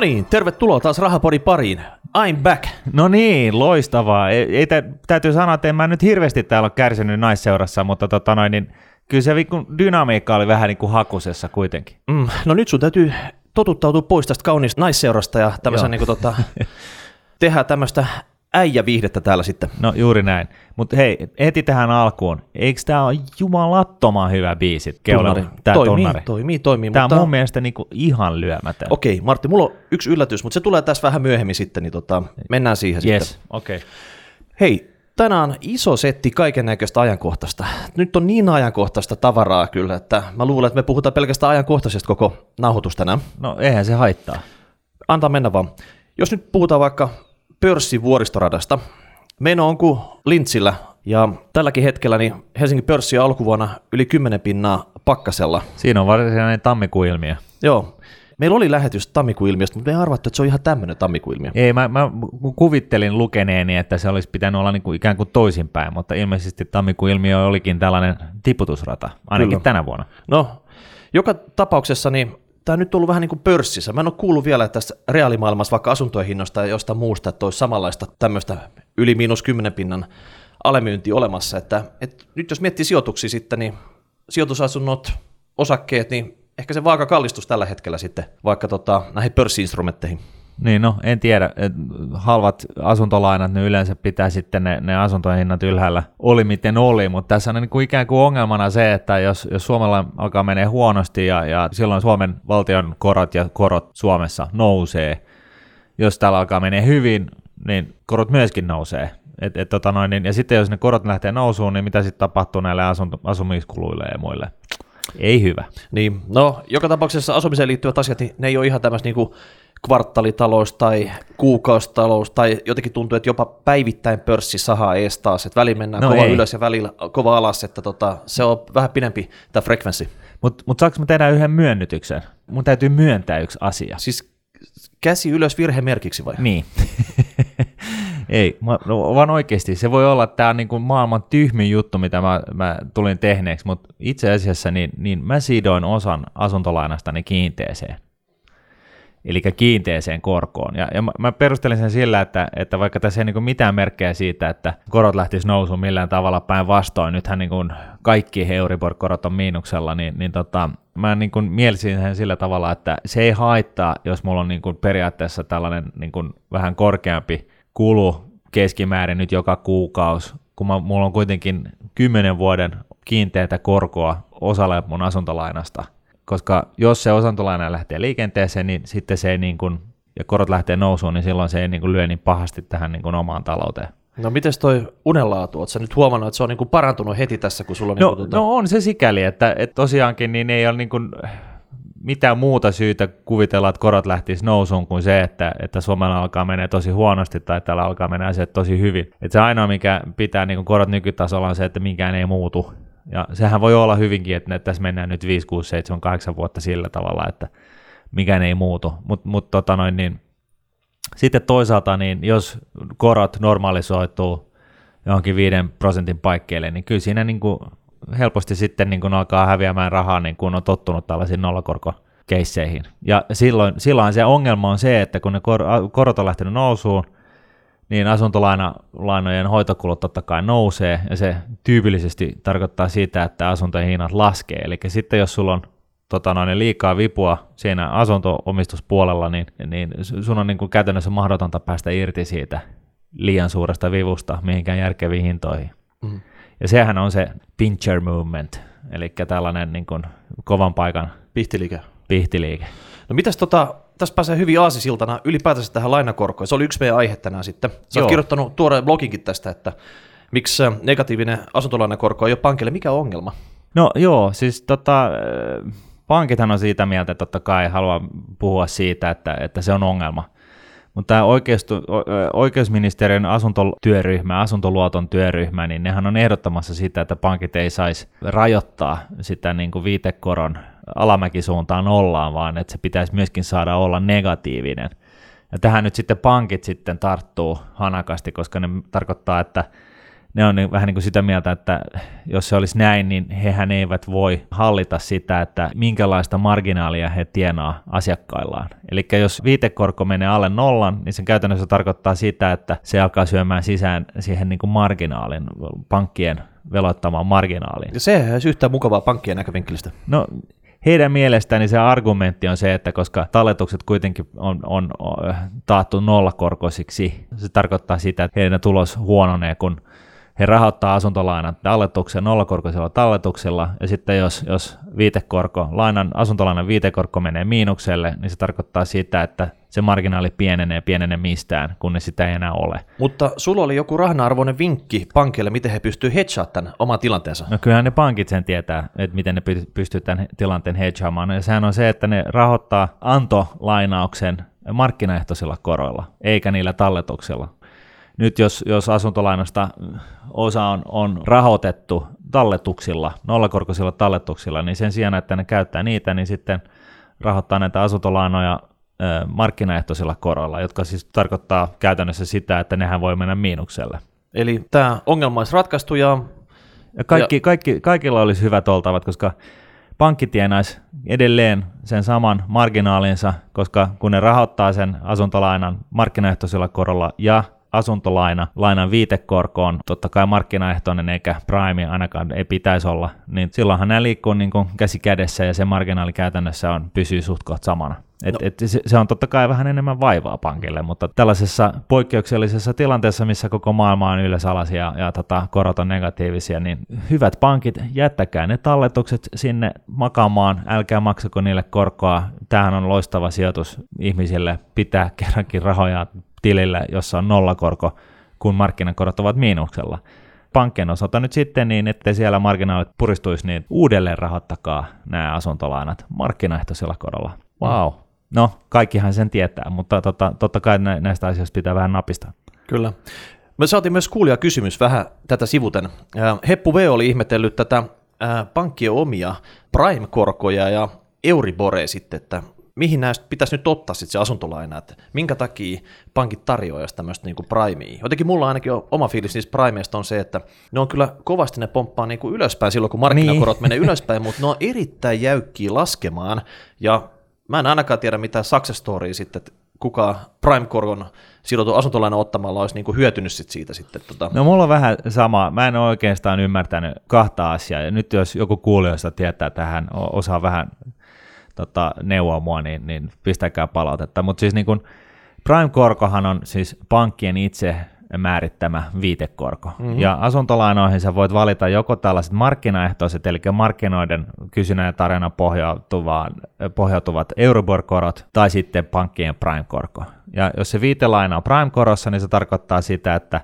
No niin, tervetuloa taas Rahapodi pariin. I'm back. No niin, loistavaa. Ei, ei tä, täytyy sanoa, että en mä nyt hirveästi täällä ole kärsinyt naisseurassa, mutta tota noin, niin kyllä se dynamiikka oli vähän niin kuin hakusessa kuitenkin. Mm, no nyt sun täytyy totuttautua pois tästä kauniista naisseurasta ja tämmöisen niin kuin, tota, tehdä tämmöistä äijäviihdettä täällä sitten. No juuri näin. Mutta hei, heti tähän alkuun. Eikö tämä ole jumalattoman hyvä biisi? Tunnari. Tää toimii, tunnari. toimii, toimii. Tämä mutta... on mun mielestä niinku ihan lyömätön. Okei, Martti, mulla on yksi yllätys, mutta se tulee tässä vähän myöhemmin sitten, niin tota, mennään siihen yes. sitten. okei. Okay. Hei, tänään on iso setti kaiken näköistä ajankohtaista. Nyt on niin ajankohtaista tavaraa kyllä, että mä luulen, että me puhutaan pelkästään ajankohtaisesta koko nauhoitus tänään. No eihän se haittaa. Antaa mennä vaan. Jos nyt puhutaan vaikka pörssivuoristoradasta. Meno on kuin lintsillä ja tälläkin hetkellä niin Helsingin pörssi on alkuvuonna yli 10 pinnaa pakkasella. Siinä on varsinainen tammikuilmiö. Joo. Meillä oli lähetys tammikuilmiöstä, mutta me ei arvattu, että se on ihan tämmöinen tammikuilmiö. Ei, mä, mä kuvittelin lukeneeni, että se olisi pitänyt olla niin kuin ikään kuin toisinpäin, mutta ilmeisesti tammikuilmiö olikin tällainen tiputusrata, ainakin Kyllä. tänä vuonna. No, joka tapauksessa niin tämä on nyt ollut vähän niin kuin pörssissä. Mä en ole kuullut vielä tästä reaalimaailmassa vaikka asuntojen hinnoista ja jostain muusta, että olisi samanlaista tämmöistä yli miinus 10 pinnan alemyynti olemassa. Että, että nyt jos miettii sijoituksia sitten, niin sijoitusasunnot, osakkeet, niin ehkä se vaaka kallistus tällä hetkellä sitten vaikka tota, näihin pörssiinstrumentteihin. Niin, no en tiedä. Halvat asuntolainat, ne yleensä pitää sitten ne, ne asuntojen hinnat ylhäällä, oli miten oli, mutta tässä on niin kuin ikään kuin ongelmana se, että jos, jos Suomella alkaa menee huonosti ja, ja silloin Suomen valtion korot ja korot Suomessa nousee, jos täällä alkaa menee hyvin, niin korot myöskin nousee. Et, et, tota noin, niin, ja sitten jos ne korot lähtee nousuun, niin mitä sitten tapahtuu näille asunto, asumiskuluille ja muille? Ei hyvä. Niin, no joka tapauksessa asumiseen liittyvät asiat, niin ne ei ole ihan tämmöistä niin kvartaalitalous tai kuukausitalous, tai jotenkin tuntuu, että jopa päivittäin pörssi sahaa ees taas, että väliin mennään no kova ei. ylös ja välillä kova alas, että tota, se on vähän pidempi tämä frekvenssi. Mutta mut saanko mä tehdä yhden myönnytyksen? Mun täytyy myöntää yksi asia. Siis käsi ylös virhemerkiksi vai? Niin. Ei, mä, no, vaan oikeasti se voi olla, että tämä on niin kuin maailman tyhmin juttu, mitä mä, mä tulin tehneeksi, mutta itse asiassa niin, niin mä sidoin osan asuntolainastani kiinteeseen eli kiinteeseen korkoon. Ja, ja mä perustelin sen sillä, että, että vaikka tässä ei niin mitään merkkejä siitä, että korot lähtis nousuun millään tavalla päinvastoin, nythän niin kuin kaikki Euribor-korot on miinuksella, niin, niin tota, mä niin kuin mielisin sen sillä tavalla, että se ei haittaa, jos mulla on niin kuin periaatteessa tällainen niin kuin vähän korkeampi kulu keskimäärin nyt joka kuukausi, kun mä, mulla on kuitenkin 10 vuoden kiinteätä korkoa osalle mun asuntolainasta – koska jos se osantolaina lähtee liikenteeseen, niin sitten se ei niin kuin, ja korot lähtee nousuun, niin silloin se ei niin kuin lyö niin pahasti tähän niin kuin omaan talouteen. No miten toi unenlaatu, oletko nyt huomannut, että se on niin kuin parantunut heti tässä, kun sulla on... No, niin kuin, tuota... no on se sikäli, että, että tosiaankin niin ei ole niin kuin mitään muuta syytä kuvitella, että korot lähtisivät nousuun kuin se, että, että Suomella alkaa mennä tosi huonosti tai täällä alkaa mennä asiat tosi hyvin. Että se ainoa, mikä pitää niin korot nykytasolla on se, että mikään ei muutu ja sehän voi olla hyvinkin, että tässä mennään nyt 5, 6, 7, 8 vuotta sillä tavalla, että mikään ei muutu. Mutta mut, tota noin, niin, sitten toisaalta, niin jos korot normalisoituu johonkin 5 prosentin paikkeille, niin kyllä siinä niin kuin helposti sitten niin kuin alkaa häviämään rahaa, niin kuin on tottunut tällaisiin nollakorkokeisseihin. Ja silloin, silloin se ongelma on se, että kun ne kor- korot on lähtenyt nousuun, niin asuntolainojen hoitokulut totta kai nousee, ja se tyypillisesti tarkoittaa sitä, että asuntojen hinnat laskee. Eli sitten jos sulla on tota noin, liikaa vipua siinä asuntoomistuspuolella, niin, niin sun on niin kuin käytännössä mahdotonta päästä irti siitä liian suuresta vivusta mihinkään järkeviin hintoihin. Mm. Ja sehän on se pincher movement, eli tällainen niin kuin kovan paikan pihtiliike. pihtiliike. No mitäs tota, tässä pääsee hyvin aasisiltana ylipäätänsä tähän lainakorkoon. Se oli yksi meidän aihe tänään sitten. Sä oot kirjoittanut tuoreen bloginkin tästä, että miksi negatiivinen asuntolainakorko ei ole pankille. Mikä on ongelma? No joo, siis tota, pankithan on siitä mieltä, että totta kai haluaa puhua siitä, että, että se on ongelma. Mutta tämä oikeusministeriön asuntotyöryhmä, asuntoluoton työryhmä, niin nehän on ehdottamassa sitä, että pankit ei saisi rajoittaa sitä niin kuin viitekoron alamäkisuuntaan ollaan, vaan että se pitäisi myöskin saada olla negatiivinen. Ja tähän nyt sitten pankit sitten tarttuu hanakasti, koska ne tarkoittaa, että ne on niin, vähän niin kuin sitä mieltä, että jos se olisi näin, niin hehän eivät voi hallita sitä, että minkälaista marginaalia he tienaa asiakkaillaan. Eli jos viitekorko menee alle nollan, niin se käytännössä tarkoittaa sitä, että se alkaa syömään sisään siihen niin kuin marginaalin, pankkien veloittamaan marginaaliin. Ja se ei olisi yhtään mukavaa pankkien näkövinkkelistä. No heidän mielestään se argumentti on se, että koska talletukset kuitenkin on, on, on taattu nollakorkoisiksi, se tarkoittaa sitä, että heidän tulos huononee, kun he rahoittaa asuntolainan talletuksen nollakorkoisella talletuksella, ja sitten jos, jos viitekorko, lainan, asuntolainan viitekorko menee miinukselle, niin se tarkoittaa sitä, että se marginaali pienenee pienenee mistään, kun ne sitä ei enää ole. Mutta sulla oli joku rahana-arvoinen vinkki pankille, miten he pystyvät hedgeaamaan tämän oman tilanteensa. No kyllähän ne pankit sen tietää, että miten ne pystyvät tämän tilanteen hedgeaamaan. Ja sehän on se, että ne rahoittaa antolainauksen markkinaehtoisilla koroilla, eikä niillä talletuksilla nyt jos, jos asuntolainasta osa on, on rahoitettu talletuksilla, nollakorkoisilla talletuksilla, niin sen sijaan, että ne käyttää niitä, niin sitten rahoittaa näitä asuntolainoja markkinaehtoisilla koroilla, jotka siis tarkoittaa käytännössä sitä, että nehän voi mennä miinukselle. Eli tämä ongelma olisi ratkaistu ja... ja, kaikki, ja... Kaikki, kaikilla olisi hyvät oltavat, koska pankki tienaisi edelleen sen saman marginaalinsa, koska kun ne rahoittaa sen asuntolainan markkinaehtoisella korolla ja asuntolaina, lainan viitekorkoon, totta kai markkinaehtoinen eikä prime ainakaan ei pitäisi olla, niin silloinhan nämä liikkuu niin kuin käsi kädessä ja se marginaali käytännössä on, pysyy suht samana. Et, no. et se, se on totta kai vähän enemmän vaivaa pankille, mutta tällaisessa poikkeuksellisessa tilanteessa, missä koko maailma on ylös ja, ja tota, korot on negatiivisia, niin hyvät pankit, jättäkää ne talletukset sinne makaamaan, älkää maksako niille korkoa. Tämähän on loistava sijoitus ihmisille pitää kerrankin rahoja tilillä, jossa on nollakorko, kun markkinakorot ovat miinuksella. Pankkien osalta nyt sitten niin, ettei siellä marginaalit puristuisi, niin uudelleen rahoittakaa nämä asuntolainat markkinaehtoisella korolla. Wow. No, kaikkihan sen tietää, mutta totta, totta kai näistä asioista pitää vähän napista. Kyllä. Me saatiin myös kuulia kysymys vähän tätä sivuten. Heppu V oli ihmetellyt tätä pankkien omia prime-korkoja ja Euriborea sitten, että mihin näistä pitäisi nyt ottaa sitten se asuntolaina, että minkä takia pankit tarjoaa tämmöistä niin primea. Jotenkin mulla ainakin on oma fiilis niistä primeista on se, että ne on kyllä kovasti ne pomppaa niin kuin ylöspäin silloin, kun markkinakorot niin. menee ylöspäin, mutta ne on erittäin jäykkiä laskemaan, ja mä en ainakaan tiedä mitään success storya sitten, että kuka prime-korgon sidotun asuntolaina ottamalla olisi niin kuin hyötynyt sit siitä sitten. Tota. No mulla on vähän sama. Mä en ole oikeastaan ymmärtänyt kahta asiaa, ja nyt jos joku kuulijoista tietää tähän, osaa vähän tota, neuvoa mua, niin, niin pistäkää palautetta. Mutta siis niin kun prime-korkohan on siis pankkien itse määrittämä viitekorko. Mm-hmm. Ja asuntolainoihin sä voit valita joko tällaiset markkinaehtoiset, eli markkinoiden kysynnän ja tarjonnan pohjautuvat Euribor-korot, tai sitten pankkien prime-korko. Ja jos se viitelaina on prime-korossa, niin se tarkoittaa sitä, että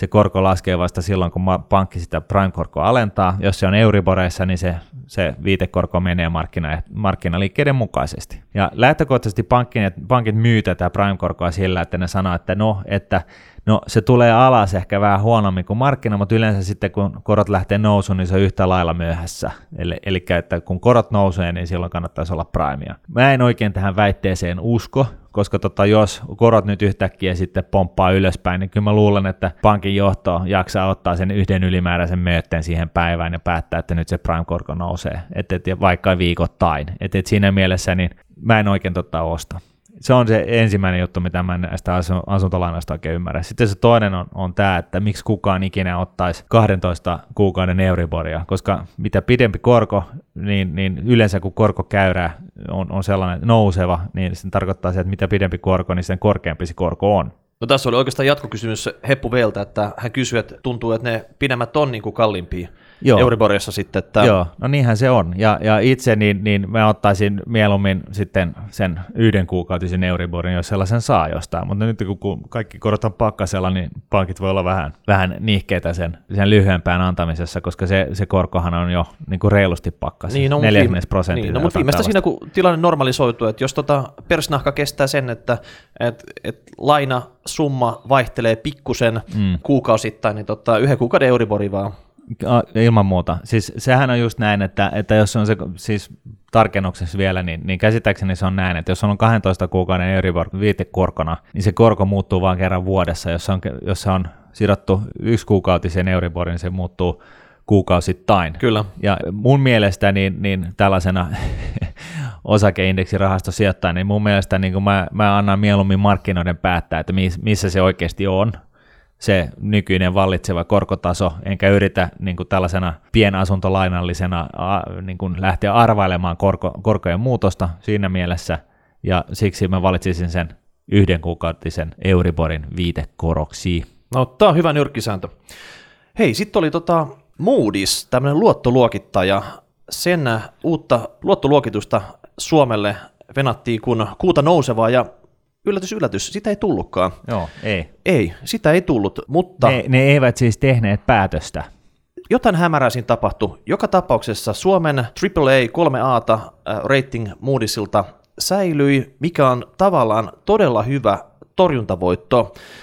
se korko laskee vasta silloin, kun pankki sitä prime-korkoa alentaa. Jos se on Euriboreissa, niin se, se viitekorko menee markkina, markkinaliikkeiden mukaisesti. Ja lähtökohtaisesti pankit, pankit myy tätä prime-korkoa sillä, että ne sanoo, että no, että No se tulee alas ehkä vähän huonommin kuin markkina, mutta yleensä sitten kun korot lähtee nousuun, niin se on yhtä lailla myöhässä. Eli, eli että kun korot nousee, niin silloin kannattaisi olla primea. Mä en oikein tähän väitteeseen usko, koska tota, jos korot nyt yhtäkkiä sitten pomppaa ylöspäin, niin kyllä mä luulen, että pankin johto jaksaa ottaa sen yhden ylimääräisen myötten siihen päivään ja päättää, että nyt se prime-korko nousee, et, et, vaikka viikoittain. Et, et siinä mielessä niin mä en oikein tota osta se on se ensimmäinen juttu, mitä mä näistä asuntolainoista oikein ymmärrän. Sitten se toinen on, on tämä, että miksi kukaan ikinä ottaisi 12 kuukauden Euriboria, koska mitä pidempi korko, niin, niin yleensä kun korkokäyrä on, on sellainen nouseva, niin se tarkoittaa se, että mitä pidempi korko, niin sen korkeampi se korko on. No tässä oli oikeastaan jatkokysymys Heppu Veltä, että hän kysyi, että tuntuu, että ne pidemmät on niin kuin kalliimpia Joo. Euriborissa sitten. Että... Joo, no niinhän se on. Ja, ja itse niin, niin mä ottaisin mieluummin sitten sen yhden kuukautisen Euriborin, jos sellaisen saa jostain. Mutta nyt kun kaikki korot on pakkasella, niin pankit voi olla vähän, vähän nihkeitä sen, sen lyhyempään antamisessa, koska se, se korkohan on jo niin kuin reilusti pakkas. Niin, no, 40 viime... prosenttia. Niin, no, mutta viimeistä siinä, kun tilanne normalisoituu, että jos tota persnahka kestää sen, että et, et laina summa vaihtelee pikkusen mm. kuukausittain, niin tota, yhden kuukauden Euribori vaan Ilman muuta. Siis sehän on just näin, että, että jos on se, siis tarkennuksessa vielä, niin, niin käsittääkseni se on näin, että jos on 12 kuukauden Euribor viitekorkona, niin se korko muuttuu vain kerran vuodessa. Jos se on, jos se on sidottu yksi kuukautisen Euriborin, se muuttuu kuukausittain. Kyllä. Ja mun mielestä niin, niin tällaisena osakeindeksirahasto niin mun mielestä niin mä, mä annan mieluummin markkinoiden päättää, että missä se oikeasti on, se nykyinen vallitseva korkotaso, enkä yritä niin kuin tällaisena pienasuntolainallisena a, niin kuin lähteä arvailemaan korko, korkojen muutosta siinä mielessä, ja siksi mä valitsisin sen yhden kuukautisen Euriborin viitekoroksi. No, tämä on hyvä nyrkkisääntö. Hei, sitten oli tota Moody's, tämmöinen luottoluokittaja. Sen uutta luottoluokitusta Suomelle venattiin kun kuuta nousevaa, ja yllätys, yllätys, sitä ei tullutkaan. Joo, ei. Ei, sitä ei tullut, mutta... Ne, ne eivät siis tehneet päätöstä. Jotain hämärää siinä tapahtui. Joka tapauksessa Suomen AAA 3A äh, rating Moodysilta säilyi, mikä on tavallaan todella hyvä torjuntavoitto.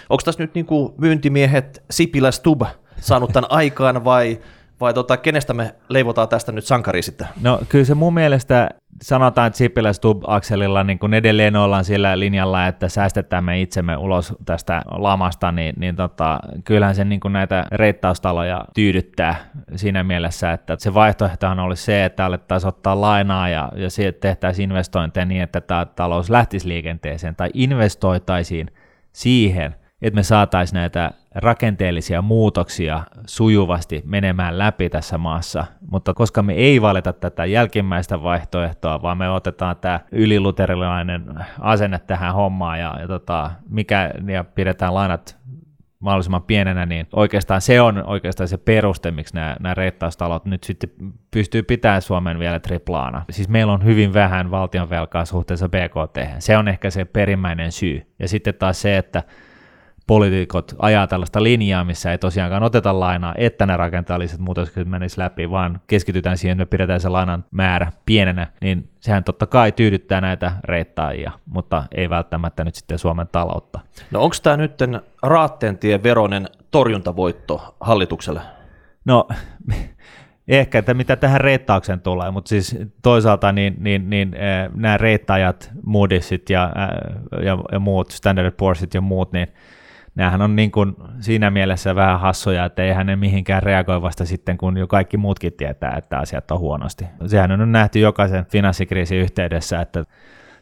Onko tässä nyt niin kuin myyntimiehet Sipilä Stub saanut tämän aikaan vai vai tota, kenestä me leivotaan tästä nyt sankari sitten? No kyllä se mun mielestä sanotaan, että Sipilä Stub-akselilla niin kun edelleen ollaan sillä linjalla, että säästetään me itsemme ulos tästä lamasta, niin, niin tota, kyllähän se niin näitä reittaustaloja tyydyttää siinä mielessä, että se vaihtoehtohan olisi se, että alettaisiin ottaa lainaa ja, ja tehtäisiin investointeja niin, että tämä talous lähtisi liikenteeseen tai investoitaisiin siihen – että me saataisiin näitä rakenteellisia muutoksia sujuvasti menemään läpi tässä maassa, mutta koska me ei valita tätä jälkimmäistä vaihtoehtoa, vaan me otetaan tämä yliluterilainen asenne tähän hommaan ja, ja, tota, mikä, ja pidetään lainat mahdollisimman pienenä, niin oikeastaan se on oikeastaan se peruste, miksi nämä, nämä reittaustalot nyt sitten pystyy pitämään Suomen vielä triplaana. Siis meillä on hyvin vähän valtionvelkaa suhteessa BKT. Se on ehkä se perimmäinen syy. Ja sitten taas se, että poliitikot ajaa tällaista linjaa, missä ei tosiaankaan oteta lainaa, että ne rakenteelliset muutokset menisivät läpi, vaan keskitytään siihen, että me pidetään se lainan määrä pienenä, niin sehän totta kai tyydyttää näitä reittaajia, mutta ei välttämättä nyt sitten Suomen taloutta. No onko tämä nyt Raattentien veronen torjuntavoitto hallitukselle? No ehkä, että mitä tähän reittaukseen tulee, mutta siis toisaalta niin, niin, niin nämä reittaajat, Moodysit ja, ja, ja muut, Standard Poor'sit ja muut, niin näähän on niin kuin siinä mielessä vähän hassoja, että ei hänen mihinkään reagoi vasta sitten, kun jo kaikki muutkin tietää, että asiat on huonosti. Sehän on nähty jokaisen finanssikriisin yhteydessä, että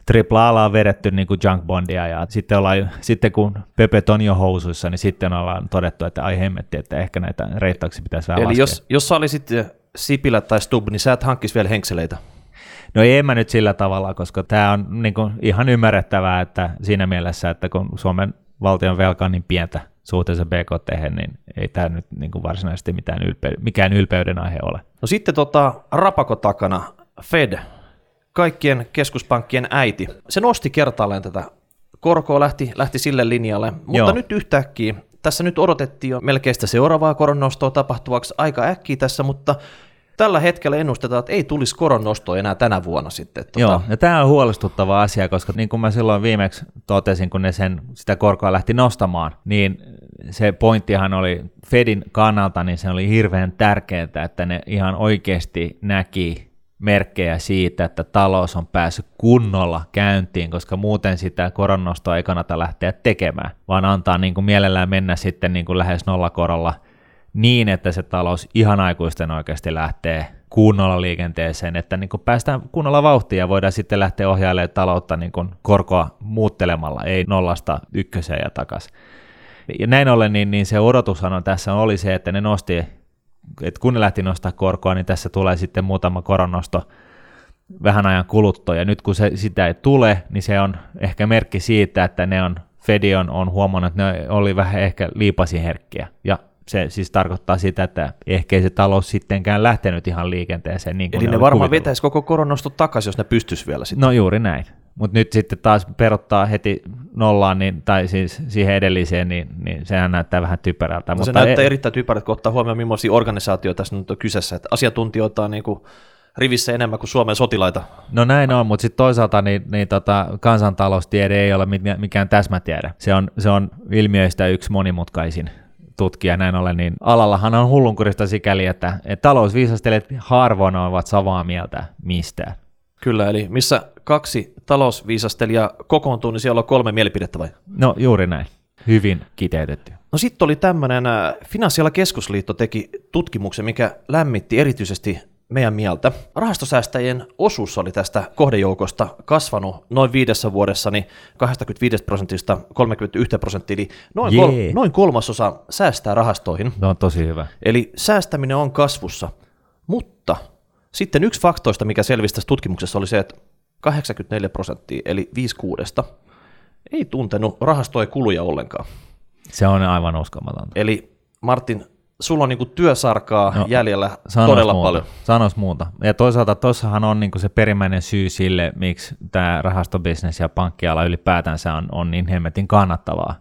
tripla ala on vedetty niin kuin junk bondia ja sitten, ollaan, sitten kun Pepet on jo housuissa, niin sitten ollaan todettu, että ai hemmetti, että ehkä näitä reittauksia pitäisi vähän Eli laskea. jos, jos sä olisit Sipilä tai Stubb, niin sä et hankkisi vielä henkseleitä. No ei mä nyt sillä tavalla, koska tämä on niin kuin ihan ymmärrettävää, että siinä mielessä, että kun Suomen valtion velka on niin pientä suhteessa BKT, niin ei tämä nyt niin kuin varsinaisesti mitään ylpe- mikään ylpeyden aihe ole. No sitten tota, rapako takana Fed, kaikkien keskuspankkien äiti. Se nosti kertaalleen tätä korkoa, lähti, lähti sille linjalle, mutta Joo. nyt yhtäkkiä, tässä nyt odotettiin jo melkein sitä seuraavaa koronnostoa tapahtuvaksi aika äkkiä tässä, mutta tällä hetkellä ennustetaan, että ei tulisi koronnostoa enää tänä vuonna sitten. Tuota... Joo, ja tämä on huolestuttava asia, koska niin kuin mä silloin viimeksi totesin, kun ne sen, sitä korkoa lähti nostamaan, niin se pointtihan oli Fedin kannalta, niin se oli hirveän tärkeää, että ne ihan oikeasti näki merkkejä siitä, että talous on päässyt kunnolla käyntiin, koska muuten sitä koronnostoa ei kannata lähteä tekemään, vaan antaa niin kuin mielellään mennä sitten niin kuin lähes nollakorolla – niin, että se talous ihan aikuisten oikeasti lähtee kunnolla liikenteeseen, että niin päästään kunnolla vauhtia ja voidaan sitten lähteä ohjailemaan taloutta niin korkoa muuttelemalla, ei nollasta ykköseen ja takaisin. Ja näin ollen, niin, niin se odotushan tässä oli se, että ne nosti, että kun ne lähti nostaa korkoa, niin tässä tulee sitten muutama koronnosto vähän ajan kuluttua, ja nyt kun se, sitä ei tule, niin se on ehkä merkki siitä, että ne on, Fedi on, on huomannut, että ne oli vähän ehkä liipasiherkkiä, ja se siis tarkoittaa sitä, että ehkä ei se talous sittenkään lähtenyt ihan liikenteeseen. Niin kuin Eli ne, ne varmaan vetäisi koko koronosto takaisin, jos ne pystyisi vielä sitten. No juuri näin. Mutta nyt sitten taas perottaa heti nollaan, niin, tai siis siihen edelliseen, niin, niin sehän näyttää vähän typerältä. No mutta se näyttää e- erittäin typerältä, kun ottaa huomioon, millaisia organisaatioita tässä nyt on kyseessä. Että asiantuntijoita on niin kuin rivissä enemmän kuin Suomen sotilaita. No näin on, mutta sitten toisaalta niin, niin tota, kansantaloustiede ei ole mikään täsmätiede. Se on, se on ilmiöistä yksi monimutkaisin tutkija näin ollen, niin alallahan on hullunkurista sikäli, että, että talousviisastelijat harvoin ovat samaa mieltä mistään. Kyllä, eli missä kaksi talousviisastelijaa kokoontuu, niin siellä on kolme mielipidettä vai? No juuri näin. Hyvin kiteytetty. No sitten oli tämmöinen, Finanssiala keskusliitto teki tutkimuksen, mikä lämmitti erityisesti meidän mieltä. Rahastosäästäjien osuus oli tästä kohdejoukosta kasvanut noin viidessä vuodessa niin 25 prosentista 31 prosenttia, eli noin, kol- noin kolmasosa säästää rahastoihin. No on tosi hyvä. Eli säästäminen on kasvussa, mutta sitten yksi faktoista, mikä selvisi tässä tutkimuksessa, oli se, että 84 prosenttia, eli 5 kuudesta, ei tuntenut rahastoja kuluja ollenkaan. Se on aivan uskomatonta. Eli Martin, sulla on niinku työsarkaa no, jäljellä todella muuta, paljon. Sanois muuta. Ja toisaalta tuossahan on niinku se perimmäinen syy sille, miksi tämä rahastobisnes ja pankkiala ylipäätänsä on, on niin hemmetin kannattavaa.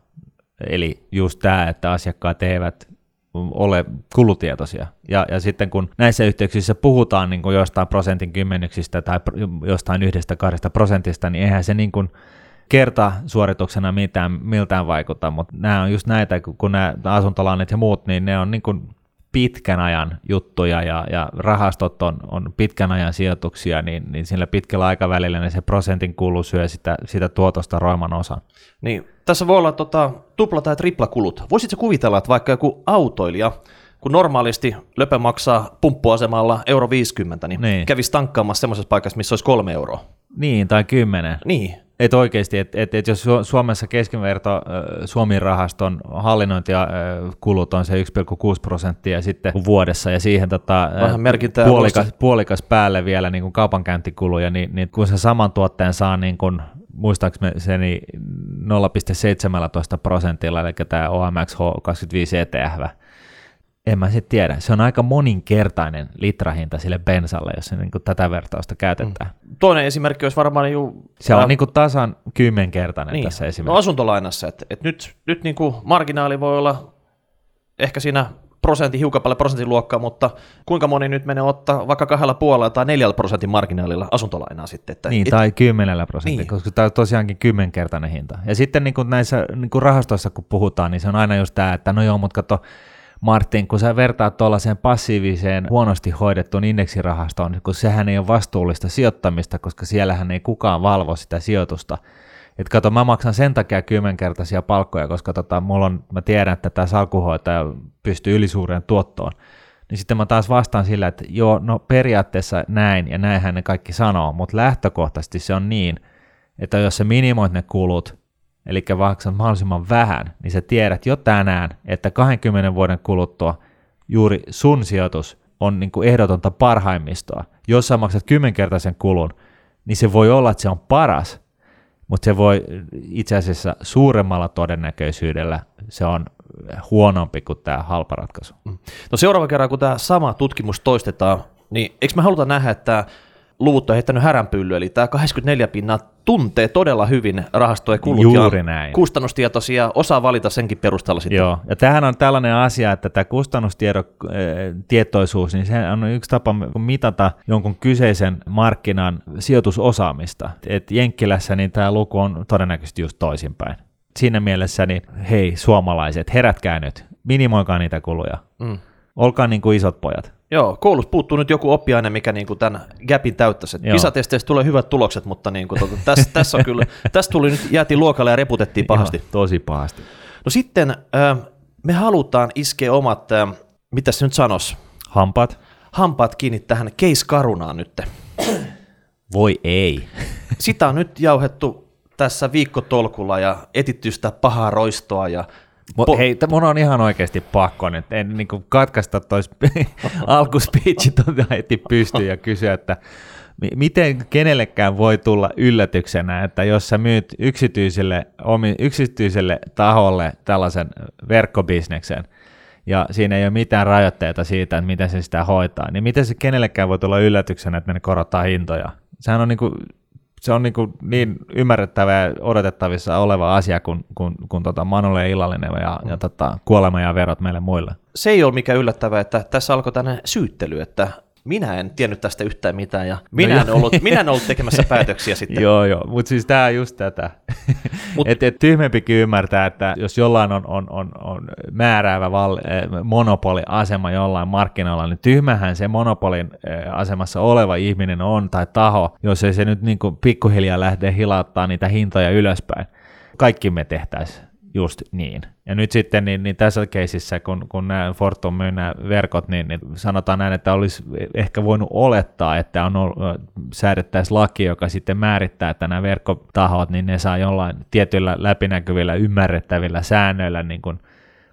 Eli just tämä, että asiakkaat eivät ole kulutietoisia. Ja, ja sitten kun näissä yhteyksissä puhutaan niin kuin jostain prosentin kymmenyksistä tai jostain yhdestä kahdesta prosentista, niin eihän se niin kuin kertasuorituksena mitään, miltään vaikuta, mutta nämä on just näitä, kun nämä asuntolainat ja muut, niin ne on niin kuin pitkän ajan juttuja ja, ja rahastot on, on pitkän ajan sijoituksia, niin, niin sillä pitkällä aikavälillä niin se prosentin kulu syö sitä, sitä tuotosta roiman osan. Niin, tässä voi olla tota, tupla- tai triplakulut. Voisitko kuvitella, että vaikka joku autoilija, kun normaalisti löpö maksaa pumppuasemalla euro 50, niin, niin. kävisi tankkaamassa semmoisessa paikassa, missä olisi kolme euroa. Niin, tai kymmenen. Niin, et oikeasti, että et, et jos Suomessa keskiverto Suomen rahaston hallinnointikulut on se 1,6 prosenttia sitten vuodessa ja siihen tota, puolikas, puolikas, päälle vielä niin kuin kaupankäyntikuluja, niin, niin kun se saman tuotteen saa niin kuin, muistaakseni 0,17 prosentilla, eli tämä OMX H25 ETF, en mä sitten tiedä. Se on aika moninkertainen litrahinta sille bensalle, jos se niin tätä vertausta käytetään. Mm. Toinen esimerkki olisi varmaan... Ju, se on niin kuin tasan kymmenkertainen niin. tässä esimerkiksi. No asuntolainassa, että et nyt, nyt niin kuin marginaali voi olla ehkä siinä prosentin, hiukan paljon prosentin luokkaa, mutta kuinka moni nyt menee ottaa vaikka kahdella puolella tai neljällä prosentin marginaalilla asuntolainaa sitten? Että niin, et, tai kymmenellä prosentilla, niin. koska tämä on tosiaankin kymmenkertainen hinta. Ja sitten niin kuin näissä niin kuin rahastoissa, kun puhutaan, niin se on aina just tämä, että no joo, mutta kato, Martin, kun sä vertaat tuollaiseen passiiviseen, huonosti hoidettuun indeksirahastoon, kun sehän ei ole vastuullista sijoittamista, koska siellähän ei kukaan valvo sitä sijoitusta. Että kato, mä maksan sen takia kymmenkertaisia palkkoja, koska tota, mulla on, mä tiedän, että tämä salkuhoitaja pystyy ylisuureen tuottoon. Niin sitten mä taas vastaan sillä, että joo, no periaatteessa näin, ja näinhän ne kaikki sanoo, mutta lähtökohtaisesti se on niin, että jos sä minimoit ne kulut, eli maksat mahdollisimman vähän, niin sä tiedät jo tänään, että 20 vuoden kuluttua juuri sun sijoitus on niin kuin ehdotonta parhaimmistoa. Jos sä maksat kymmenkertaisen kulun, niin se voi olla, että se on paras, mutta se voi itse asiassa suuremmalla todennäköisyydellä se on huonompi kuin tämä halpa ratkaisu. Mm. No seuraava kerran, kun tämä sama tutkimus toistetaan, niin eikö me haluta nähdä, että luvut on heittänyt häränpylly, eli tämä 84 pinnaa tuntee todella hyvin rahastojen kulut Juuri ja näin. kustannustietoisia, osaa valita senkin perusteella sitten. Joo, ja tämähän on tällainen asia, että tämä kustannustietoisuus, niin se on yksi tapa mitata jonkun kyseisen markkinan sijoitusosaamista. Et Jenkkilässä niin tämä luku on todennäköisesti just toisinpäin. Siinä mielessä, niin hei suomalaiset, herätkää nyt, minimoikaa niitä kuluja. Mm. Olkaa niin kuin isot pojat. Joo, koulussa puuttuu nyt joku oppiaine, mikä niin kuin tämän gapin täyttäisi. Pisatesteistä tulee hyvät tulokset, mutta niin kuin, tuota, tässä, tässä, on kyllä, tässä tuli nyt, jäätiin luokalle ja reputettiin pahasti. Joo, tosi pahasti. No sitten äh, me halutaan iskeä omat, äh, mitä se nyt sanos? Hampaat. Hampaat kiinni tähän case-karunaan nyt. Voi ei. Sitä on nyt jauhettu tässä viikkotolkulla ja etitty sitä pahaa roistoa ja Po- Hei, mun on ihan oikeasti pakko nyt, en niin katkaista tois alkuspeechi tuota heti pystyyn ja kysyä, että miten kenellekään voi tulla yllätyksenä, että jos sä myyt yksityiselle, omi, yksityiselle taholle tällaisen verkkobisneksen, ja siinä ei ole mitään rajoitteita siitä, että miten se sitä hoitaa, niin miten se kenellekään voi tulla yllätyksenä, että ne korottaa hintoja? Sehän on niin kuin se on niin, kuin niin ymmärrettävä ja odotettavissa oleva asia kuin, kuin, kuin tota Manulle ja illallinen ja, mm. ja tota, kuolema ja verot meille muille. Se ei ole mikään yllättävää, että tässä alkoi tänne syyttely, että minä en tiennyt tästä yhtään mitään ja minä, no en, ollut, minä en ollut tekemässä päätöksiä sitten. joo, joo, mutta siis tämä on just tätä. Mut, et, et tyhmempikin ymmärtää, että jos jollain on, on, on, on määräävä val, eh, monopoliasema jollain markkinoilla, niin tyhmähän se monopolin eh, asemassa oleva ihminen on tai taho, jos ei se nyt niin kuin pikkuhiljaa lähde hilauttaa niitä hintoja ylöspäin. Kaikki me tehtäisiin just niin. Ja nyt sitten niin, niin tässä keisissä, kun, kun nämä Fortum myy nämä verkot, niin, niin sanotaan näin, että olisi ehkä voinut olettaa, että on säädettäisiin laki, joka sitten määrittää, että nämä verkkotahot, niin ne saa jollain tietyillä läpinäkyvillä, ymmärrettävillä säännöillä niin kuin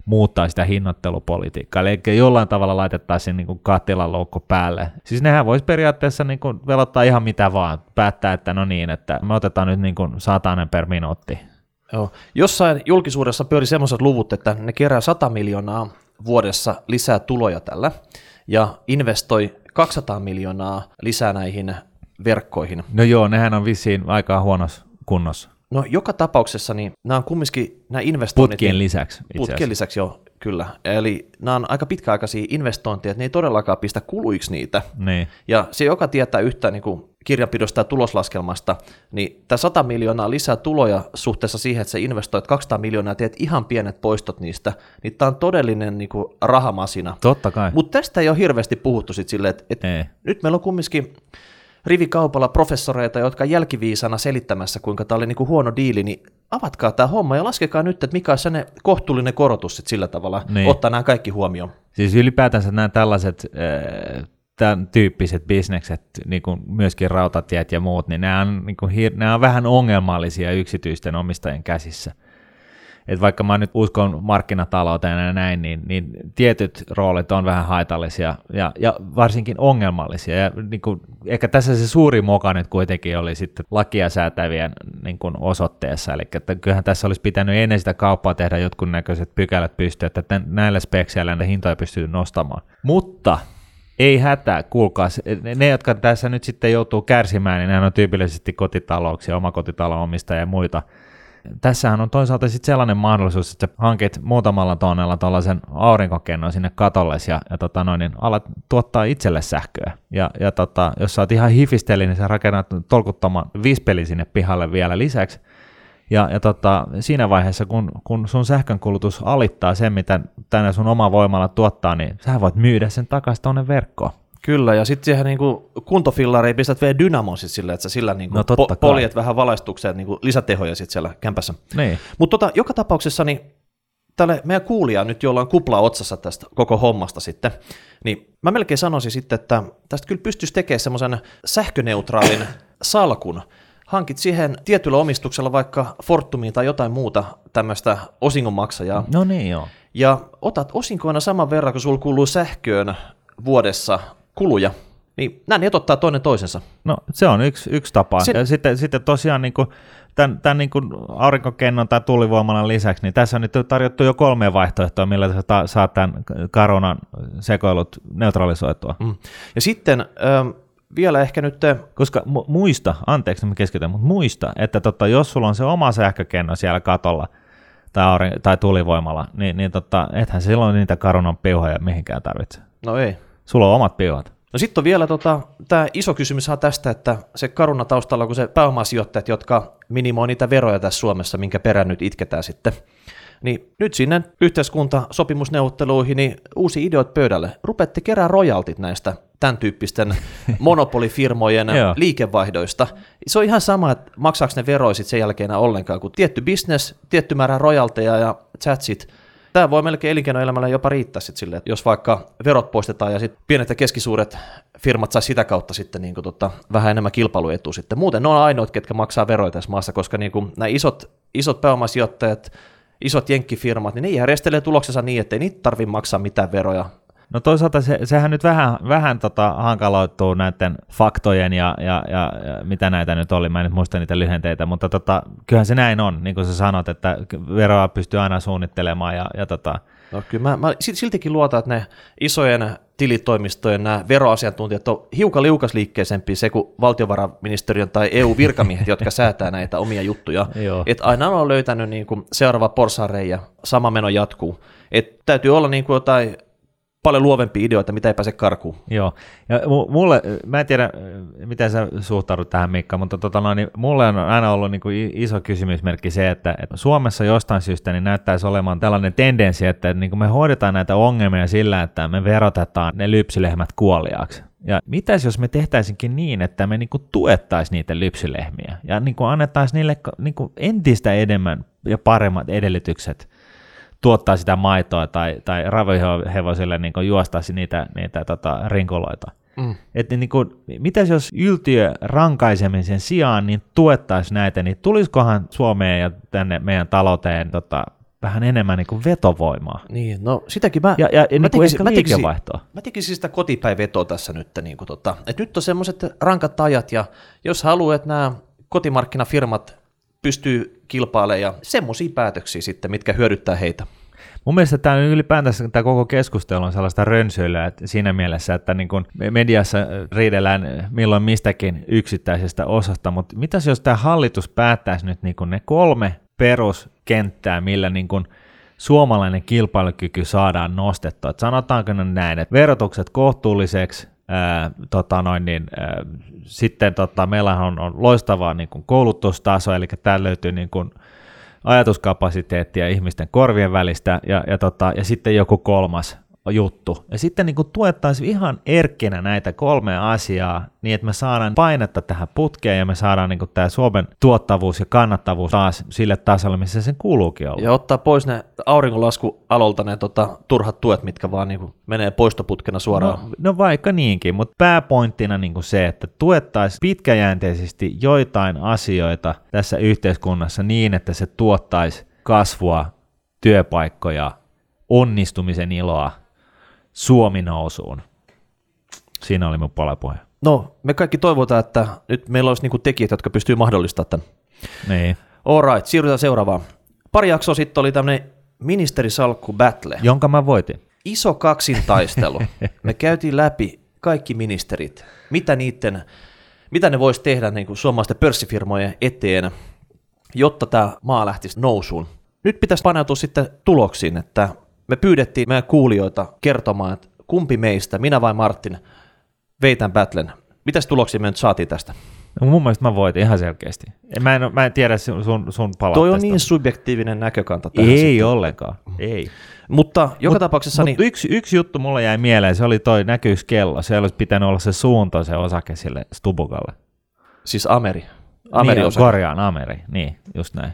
muuttaa sitä hinnoittelupolitiikkaa, eli jollain tavalla laitettaisiin niin kattilan loukko päälle. Siis nehän voisi periaatteessa niin kuin velottaa ihan mitä vaan, päättää, että no niin, että me otetaan nyt niin kuin satanen per minuutti. Joo. Jossain julkisuudessa pyöri semmoiset luvut, että ne kerää 100 miljoonaa vuodessa lisää tuloja tällä ja investoi 200 miljoonaa lisää näihin verkkoihin. No joo, nehän on vissiin aika huonossa kunnossa. No joka tapauksessa niin nämä on kumminkin nämä investoinnit. Putkien niin, lisäksi. Putkien lisäksi joo, kyllä. Eli nämä on aika pitkäaikaisia investointeja, että ne ei todellakaan pistä kuluiksi niitä. Niin. Ja se, joka tietää yhtä niin kuin kirjanpidosta ja tuloslaskelmasta, niin tämä 100 miljoonaa lisää tuloja suhteessa siihen, että sä investoit 200 miljoonaa ja teet ihan pienet poistot niistä, niin tämä on todellinen niin kuin rahamasina. Totta kai. Mutta tästä ei ole hirveästi puhuttu sit silleen, että, että nyt meillä on kumminkin rivikaupalla professoreita, jotka jälkiviisana selittämässä, kuinka tämä oli niin kuin huono diili, niin avatkaa tämä homma ja laskekaa nyt, että mikä on se kohtuullinen korotus sit sillä tavalla, niin. ottaa nämä kaikki huomioon. Siis ylipäätänsä nämä tällaiset äh, tämän tyyppiset bisnekset, niin kuin myöskin rautatiet ja muut, niin nämä on, niin kuin, nämä on vähän ongelmallisia yksityisten omistajien käsissä että vaikka mä nyt uskon markkinatalouteen ja näin, niin, niin tietyt roolit on vähän haitallisia ja, ja varsinkin ongelmallisia. Ja niin kuin, ehkä tässä se suuri moka nyt kuitenkin oli sitten lakia säätävien niin kuin osoitteessa, eli että kyllähän tässä olisi pitänyt ennen sitä kauppaa tehdä jotkut näköiset pykälät pystyä, että näillä spekseillä ne hintoja pystyy nostamaan. Mutta ei hätää, kuulkaa, ne, jotka tässä nyt sitten joutuu kärsimään, niin nämä on tyypillisesti kotitalouksia, omakotitalon omistajia ja muita, Tässähän on toisaalta sitten sellainen mahdollisuus, että sä hankit muutamalla tonnella tuollaisen aurinkokennon sinne katolle ja, ja tota noin, niin alat tuottaa itselle sähköä. Ja, ja tota, jos sä oot ihan hifisteli, niin sä rakennat tolkuttoman vispeli sinne pihalle vielä lisäksi. Ja, ja tota, siinä vaiheessa, kun, kun sun sähkönkulutus alittaa sen, mitä tänne sun oma voimalla tuottaa, niin sä voit myydä sen takaisin tuonne verkkoon. Kyllä, ja sitten siihen niinku kuntofillariin pistät vielä dynamon sit sillä, että sä sillä niinku no, po- poljet vähän valaistukseen niinku lisätehoja sit siellä kämpässä. Niin. Mutta tota, joka tapauksessa niin tälle meidän kuulija nyt, jolla on kupla otsassa tästä koko hommasta sitten, niin mä melkein sanoisin sitten, että tästä kyllä pystyisi tekemään semmoisen sähköneutraalin salkun, hankit siihen tietyllä omistuksella vaikka Fortumiin tai jotain muuta tämmöistä osingonmaksajaa. No niin joo. Ja otat osinkoina saman verran, kun sulla kuuluu sähköön vuodessa kuluja, niin nämä ottaa toinen toisensa. No se on yksi, yksi tapa. Se... Ja sitten, sitten tosiaan niin kuin, tämän, tämän niin kuin aurinkokennon tai tuulivoimalan lisäksi, niin tässä on nyt tarjottu jo kolme vaihtoehtoa, millä sä ta- saat tämän koronan sekoilut neutralisoitua. Mm. Ja sitten ähm, vielä ehkä nyt... Koska mu- muista, anteeksi mä keskityn, mutta muista, että tota, jos sulla on se oma sähkökenno siellä katolla, tai, aurin- tai tuulivoimalla, niin, niin tota, ethän silloin niitä karonan piuhoja mihinkään tarvitse. No ei. Sulla on omat piuhat. No sitten on vielä tota, tämä iso kysymys tästä, että se karuna taustalla on se pääomasijoittajat, jotka minimoi niitä veroja tässä Suomessa, minkä perään nyt itketään sitten. Niin nyt sinne yhteiskuntasopimusneuvotteluihin niin uusi ideot pöydälle. Rupette kerää rojaltit näistä tämän tyyppisten monopolifirmojen liikevaihdoista. Se on ihan sama, että maksaako ne veroja sen jälkeen ollenkaan, kun tietty business, tietty määrä rojalteja ja chatsit – Tämä voi melkein elinkeinoelämällä jopa riittää sit sille, että jos vaikka verot poistetaan ja sitten pienet ja keskisuuret firmat saa sitä kautta sitten niin kuin tota, vähän enemmän kilpailuetua sitten. Muuten ne on ainoat, ketkä maksaa veroja tässä maassa, koska niin kuin nämä isot, isot pääomasijoittajat, isot jenkkifirmat, niin ne järjestelee tuloksensa niin, että ei niitä tarvitse maksaa mitään veroja No toisaalta se, sehän nyt vähän, vähän tota hankaloittuu näiden faktojen ja, ja, ja, ja, mitä näitä nyt oli, mä en nyt muista niitä lyhenteitä, mutta tota, kyllähän se näin on, niin kuin sä sanot, että veroa pystyy aina suunnittelemaan ja, ja tota... No kyllä mä, mä siltikin luotan, että ne isojen tilitoimistojen nämä veroasiantuntijat on hiukan liukasliikkeisempi se kuin valtiovarainministeriön tai EU-virkamiehet, jotka säätää näitä omia juttuja. että aina on löytänyt niin kuin seuraava porsareija, sama meno jatkuu. Et täytyy olla niin kuin jotain paljon luovempia ideoita, mitä ei pääse karkuun. Joo, ja mulle, mä en tiedä, miten sä suhtaudut tähän Mikka, mutta tota no, niin mulle on aina ollut niin kuin iso kysymysmerkki se, että, että Suomessa jostain syystä niin näyttäisi olemaan tällainen tendenssi, että niin kuin me hoidetaan näitä ongelmia sillä, että me verotetaan ne lypsylehmät kuoliaaksi. Ja mitäs jos me tehtäisinkin niin, että me niinku tuettaisiin niitä lypsylehmiä ja niinku annettaisiin niille niinku entistä enemmän ja paremmat edellytykset tuottaa sitä maitoa tai, tai ravihevosille niin juostaisi niitä, niitä tota, rinkuloita. Mm. Että niin kuin, mitäs jos yltiö rankaisemisen sijaan niin tuettaisiin näitä, niin tulisikohan Suomeen ja tänne meidän talouteen tota, vähän enemmän niin kuin vetovoimaa. Niin, no sitäkin mä, ja, ja, mä, niin tekisin, mä, tekisin, mä tekisin sitä kotipäivetoa tässä nyt. Niin kuin tota, että nyt on semmoiset rankat ajat, ja jos haluat, että nämä kotimarkkinafirmat pystyy kilpailemaan, ja semmoisia päätöksiä sitten, mitkä hyödyttää heitä. Mun mielestä tämä ylipäätänsä tämä koko keskustelu on sellaista rönsyilyä että siinä mielessä, että niin kun mediassa riidellään milloin mistäkin yksittäisestä osasta, mutta mitäs jos tämä hallitus päättäisi nyt niin ne kolme peruskenttää, millä niin kun suomalainen kilpailukyky saadaan nostettua. Et sanotaanko näin, että verotukset kohtuulliseksi, tota noin, niin, ää, sitten tota, meillä on, on loistavaa niin kuin koulutustaso, eli täällä löytyy niin kuin, ajatuskapasiteettia ihmisten korvien välistä ja, ja, tota, ja sitten joku kolmas juttu. Ja sitten niin tuettaisiin ihan erkkinä näitä kolmea asiaa niin, että me saadaan painetta tähän putkeen ja me saadaan niin tämä Suomen tuottavuus ja kannattavuus taas sille tasolle, missä sen kuuluukin olla. Ja ottaa pois ne auringonlaskualolta ne tota, turhat tuet, mitkä vaan niin menee poistoputkena suoraan. No, no vaikka niinkin, mutta pääpointtina niin se, että tuettaisiin pitkäjänteisesti joitain asioita tässä yhteiskunnassa niin, että se tuottaisi kasvua, työpaikkoja, onnistumisen iloa Suomi nousuun. Siinä oli mun palapuhe. No, me kaikki toivotaan, että nyt meillä olisi niinku tekijät, jotka pystyy mahdollistamaan tämän. Niin. right, siirrytään seuraavaan. Pari jaksoa sitten oli tämmöinen ministerisalkku battle. Jonka mä voitin. Iso kaksintaistelu. me käytiin läpi kaikki ministerit, mitä niiden, mitä ne voisi tehdä niin kuin suomalaisten pörssifirmojen eteen, jotta tämä maa lähtisi nousuun. Nyt pitäisi paneutua sitten tuloksiin, että me pyydettiin meidän kuulijoita kertomaan, että kumpi meistä, minä vai Martin, vei tämän battlen. Mitäs tuloksia me nyt saatiin tästä? No mun mielestä mä voitin ihan selkeästi. Mä en, mä en tiedä sun, sun palautteesta. Toi on niin subjektiivinen näkökanta tähän Ei sitten. ollenkaan, ei. Mutta joka mut, tapauksessa... Mut niin... yksi, yksi juttu mulle jäi mieleen, se oli toi näkyys kello. Se olisi pitänyt olla se suunta se osake sille Stubukalle. Siis Ameri. Ameri niin, korjaan, Ameri, niin, just näin.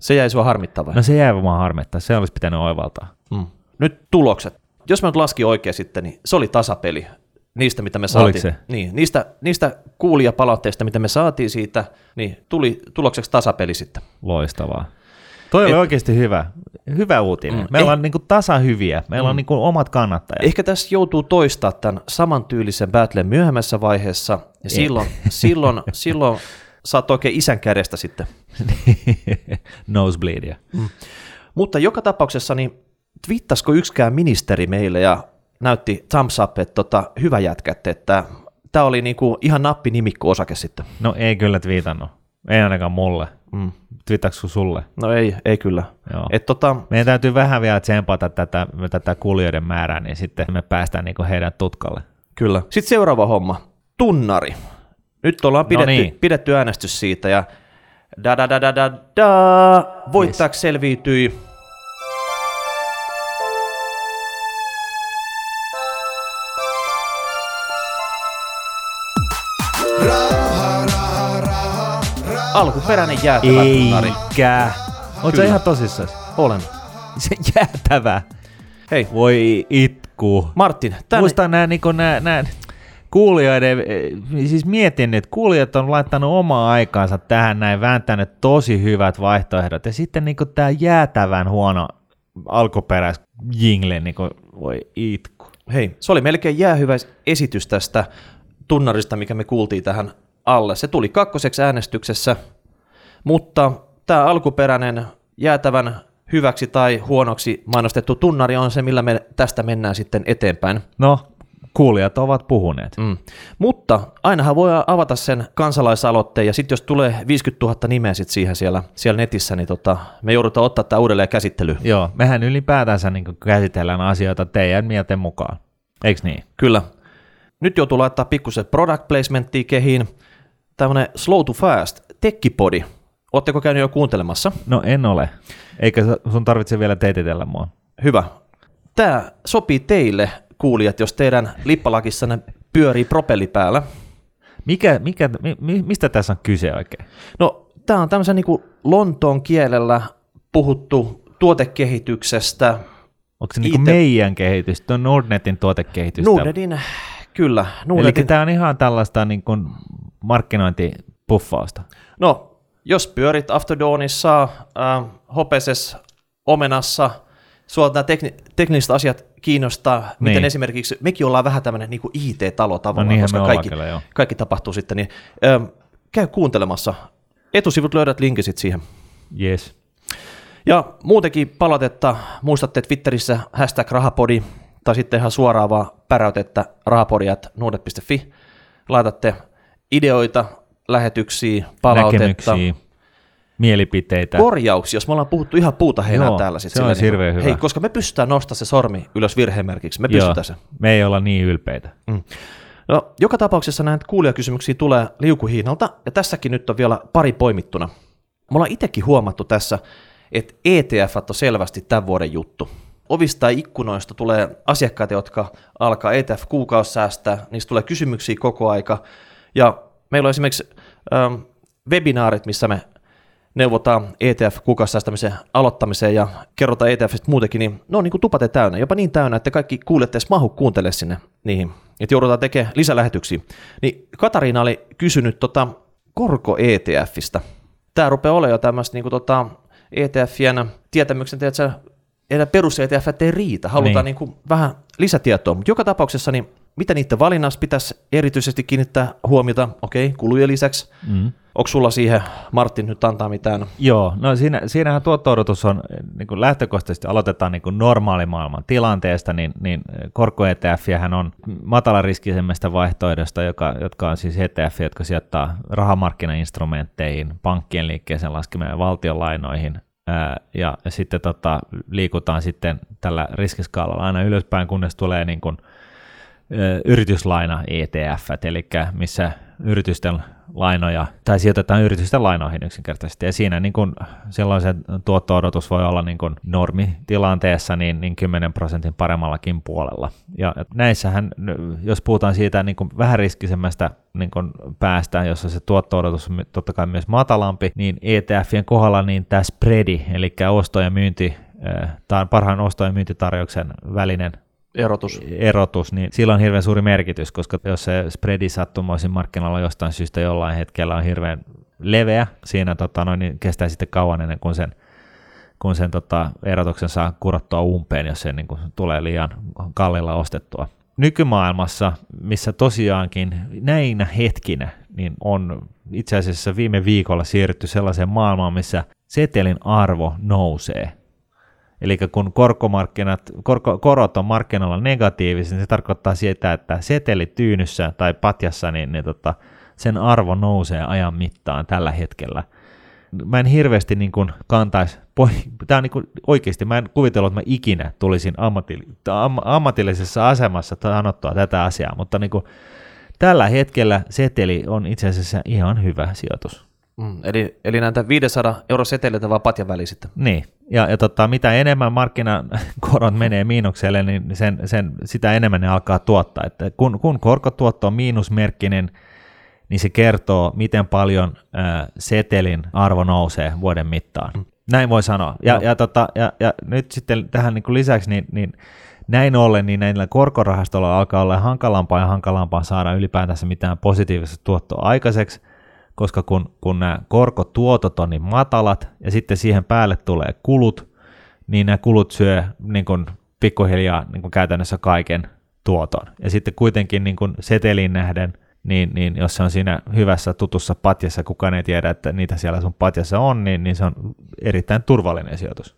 Se jäi sua harmittavaa. No se jäi vaan harmittaa, se olisi pitänyt oivaltaa. Mm. Nyt tulokset. Jos mä nyt laskin oikein sitten, niin se oli tasapeli niistä, mitä me saatiin. se? Niin, niistä, niistä kuulijapalautteista, mitä me saatiin siitä, niin tuli tulokseksi tasapeli sitten. Loistavaa. Toi oli Et, oikeasti hyvä, hyvä uutinen. Mm, Meillä eh, on niin kuin tasahyviä, meillä mm, on niin kuin omat kannattajat. Ehkä tässä joutuu toistaa tämän samantyylisen battlen myöhemmässä vaiheessa, ja silloin, silloin, silloin saat oikein isän kädestä sitten. Nosebleedia. Mm. Mutta joka tapauksessa, niin twittasko yksikään ministeri meille ja näytti thumbs up, että tota, hyvä jätkä, että tämä oli niinku ihan nappinimikko osake sitten. No ei kyllä twiitannut. Ei ainakaan mulle. Mm. Twiittaako sulle? No ei, ei kyllä. Joo. Et tota... Meidän täytyy vähän vielä tsempata tätä, tätä kuulijoiden määrää, niin sitten me päästään niinku heidän tutkalle. Kyllä. Sitten seuraava homma. Tunnari. Nyt ollaan no pidetty, no niin. pidetty äänestys siitä ja da da da da da da voittajaksi yes. selviytyi alkuperäinen jäätävä tunnari. Eikä. Oletko ihan tosissaan? Olen. Se jäätävä. Hei. Voi itku. Martin, tänne... Muistan nämä, niin nämä, nämä kuulijoiden, siis mietin, että kuulijat on laittanut omaa aikaansa tähän näin, vääntänyt tosi hyvät vaihtoehdot, ja sitten niin tämä jäätävän huono alkuperäis jingle, niin kuin, voi itku. Hei, se oli melkein jäähyvä esitys tästä tunnarista, mikä me kuultiin tähän alle. Se tuli kakkoseksi äänestyksessä, mutta tämä alkuperäinen jäätävän hyväksi tai huonoksi mainostettu tunnari on se, millä me tästä mennään sitten eteenpäin. No, kuulijat ovat puhuneet. Mm. Mutta ainahan voi avata sen kansalaisaloitteen, ja sitten jos tulee 50 000 nimeä sit siihen siellä, siellä netissä, niin tota, me joudutaan ottaa tämä uudelleen käsittelyyn. Joo, mehän ylipäätänsä niin käsitellään asioita teidän mielten mukaan, eikö niin? Kyllä. Nyt joutuu laittaa pikkusen product placementtia kehiin, tämmöinen Slow to Fast, tekkipodi. Oletteko käynyt jo kuuntelemassa? No en ole, eikä sun tarvitse vielä teititellä mua. Hyvä. Tämä sopii teille, kuulijat, jos teidän lippalakissanne pyörii propelli päällä. Mikä, mikä, mi, mistä tässä on kyse oikein? No, tämä on tämmöisen niin Lontoon kielellä puhuttu tuotekehityksestä. Onko se niin kuin meidän kehitys, tuon Nordnetin tuotekehitystä? Nordnetin, kyllä. Nordnetin. Eli tämä on ihan tällaista niin kuin markkinointipuffausta. No, jos pyörit After Dawnissa, äh, Hopeses, Omenassa, sua nämä tekni- tekniset asiat kiinnostaa, niin. miten esimerkiksi, mekin ollaan vähän tämmöinen niin IT-talo tavallaan, no koska kaikki, kyllä, kaikki tapahtuu sitten, niin äh, käy kuuntelemassa. Etusivut löydät linkisit siihen. Yes. Ja muutenkin palautetta, muistatte Twitterissä hashtag rahapodi, tai sitten ihan suoraan vaan päräytettä rahapodiat.nuudet.fi. Laitatte ideoita, lähetyksiä, palautetta. Näkemyksiä, mielipiteitä. Korjauksia, jos me ollaan puhuttu ihan puuta heinää Joo, täällä. Sit se on niin, hyvä. Hei, koska me pystytään nostamaan se sormi ylös virhemerkiksi. Me pystytään Joo, se. Me ei olla niin ylpeitä. Mm. No, joka tapauksessa näitä kuulijakysymyksiä tulee liukuhiinalta, ja tässäkin nyt on vielä pari poimittuna. Me ollaan itsekin huomattu tässä, että ETF on selvästi tämän vuoden juttu. Ovista ja ikkunoista tulee asiakkaita, jotka alkaa ETF kuukausisäästää, niistä tulee kysymyksiä koko aika, ja meillä on esimerkiksi ähm, webinaarit, missä me neuvotaan ETF kuukausisäästämisen aloittamiseen ja kerrotaan ETFistä muutenkin, niin ne on niin kuin tupate täynnä, jopa niin täynnä, että kaikki kuulette edes mahu kuuntele sinne niihin, että joudutaan tekemään lisälähetyksiä. Niin Katariina oli kysynyt tota korko ETFistä. Tämä rupeaa olemaan jo tämmöistä niin kuin tota ETFien tietämyksen, että perus ETF ei riitä, halutaan niin. Niin kuin vähän lisätietoa, mutta joka tapauksessa niin mitä niiden valinnassa pitäisi erityisesti kiinnittää huomiota, okei, okay, kulujen lisäksi. Mm. Onko sulla siihen, Martin, nyt antaa mitään? Joo, no siinä, siinähän tuotto-odotus on, niin kuin lähtökohtaisesti aloitetaan niin kuin normaalimaailman tilanteesta, niin, niin korko etf on matalariskisemmästä vaihtoehdosta, joka, jotka on siis ETF, jotka sijoittaa rahamarkkinainstrumentteihin, pankkien liikkeeseen laskemien valtionlainoihin, ja sitten tota, liikutaan sitten tällä riskiskaalalla aina ylöspäin, kunnes tulee niin kuin yrityslaina ETF, eli missä yritysten lainoja, tai sijoitetaan yritysten lainoihin yksinkertaisesti, ja siinä niin kun silloin se tuotto-odotus voi olla niin kun normitilanteessa niin, niin 10 prosentin paremmallakin puolella. Ja näissähän, jos puhutaan siitä niin kun vähän riskisemmästä niin kun päästä, jossa se tuotto-odotus on totta kai myös matalampi, niin ETFien kohdalla niin tämä spreadi, eli osto- ja myynti, tai parhaan osto- ja myyntitarjouksen välinen erotus. erotus, niin sillä on hirveän suuri merkitys, koska jos se spreadi sattumoisin markkinoilla jostain syystä jollain hetkellä on hirveän leveä, siinä tota, noin, niin kestää sitten kauan ennen kuin sen, kun sen tota, erotuksen saa kurottua umpeen, jos se niin kuin, tulee liian kallilla ostettua. Nykymaailmassa, missä tosiaankin näinä hetkinä niin on itse asiassa viime viikolla siirrytty sellaiseen maailmaan, missä setelin arvo nousee – Eli kun korkomarkkinat, korko, korot on markkinoilla negatiivisia, niin se tarkoittaa sitä, että seteli tyynyssä tai patjassa, niin, niin tota, sen arvo nousee ajan mittaan tällä hetkellä. Mä en hirveästi niin kuin kantaisi, tämä on niin kuin oikeasti, mä en kuvitellut, että mä ikinä tulisin am, ammatillisessa asemassa sanottua tätä asiaa, mutta niin kuin, tällä hetkellä seteli on itse asiassa ihan hyvä sijoitus. Mm, eli, eli näitä 500 euro seteleitä vaan patjan väliin sitten. Niin, ja, ja tota, mitä enemmän markkinakorot menee miinukselle, niin sen, sen, sitä enemmän ne alkaa tuottaa. Että kun, kun korkotuotto on miinusmerkkinen, niin se kertoo, miten paljon ää, setelin arvo nousee vuoden mittaan. Mm. Näin voi sanoa. Ja, no. ja, tota, ja, ja nyt sitten tähän niin kuin lisäksi, niin, niin näin ollen, niin näillä korkorahastolla alkaa olla hankalampaa ja hankalampaa saada ylipäätänsä mitään positiivista tuottoa aikaiseksi, koska kun, kun nämä korkotuotot on niin matalat ja sitten siihen päälle tulee kulut, niin nämä kulut syö niin kuin pikkuhiljaa niin kuin käytännössä kaiken tuoton. Ja sitten kuitenkin niin kuin seteliin nähden, niin, niin jos se on siinä hyvässä tutussa patjassa, kukaan ei tiedä, että niitä siellä sun patjassa on, niin, niin se on erittäin turvallinen sijoitus.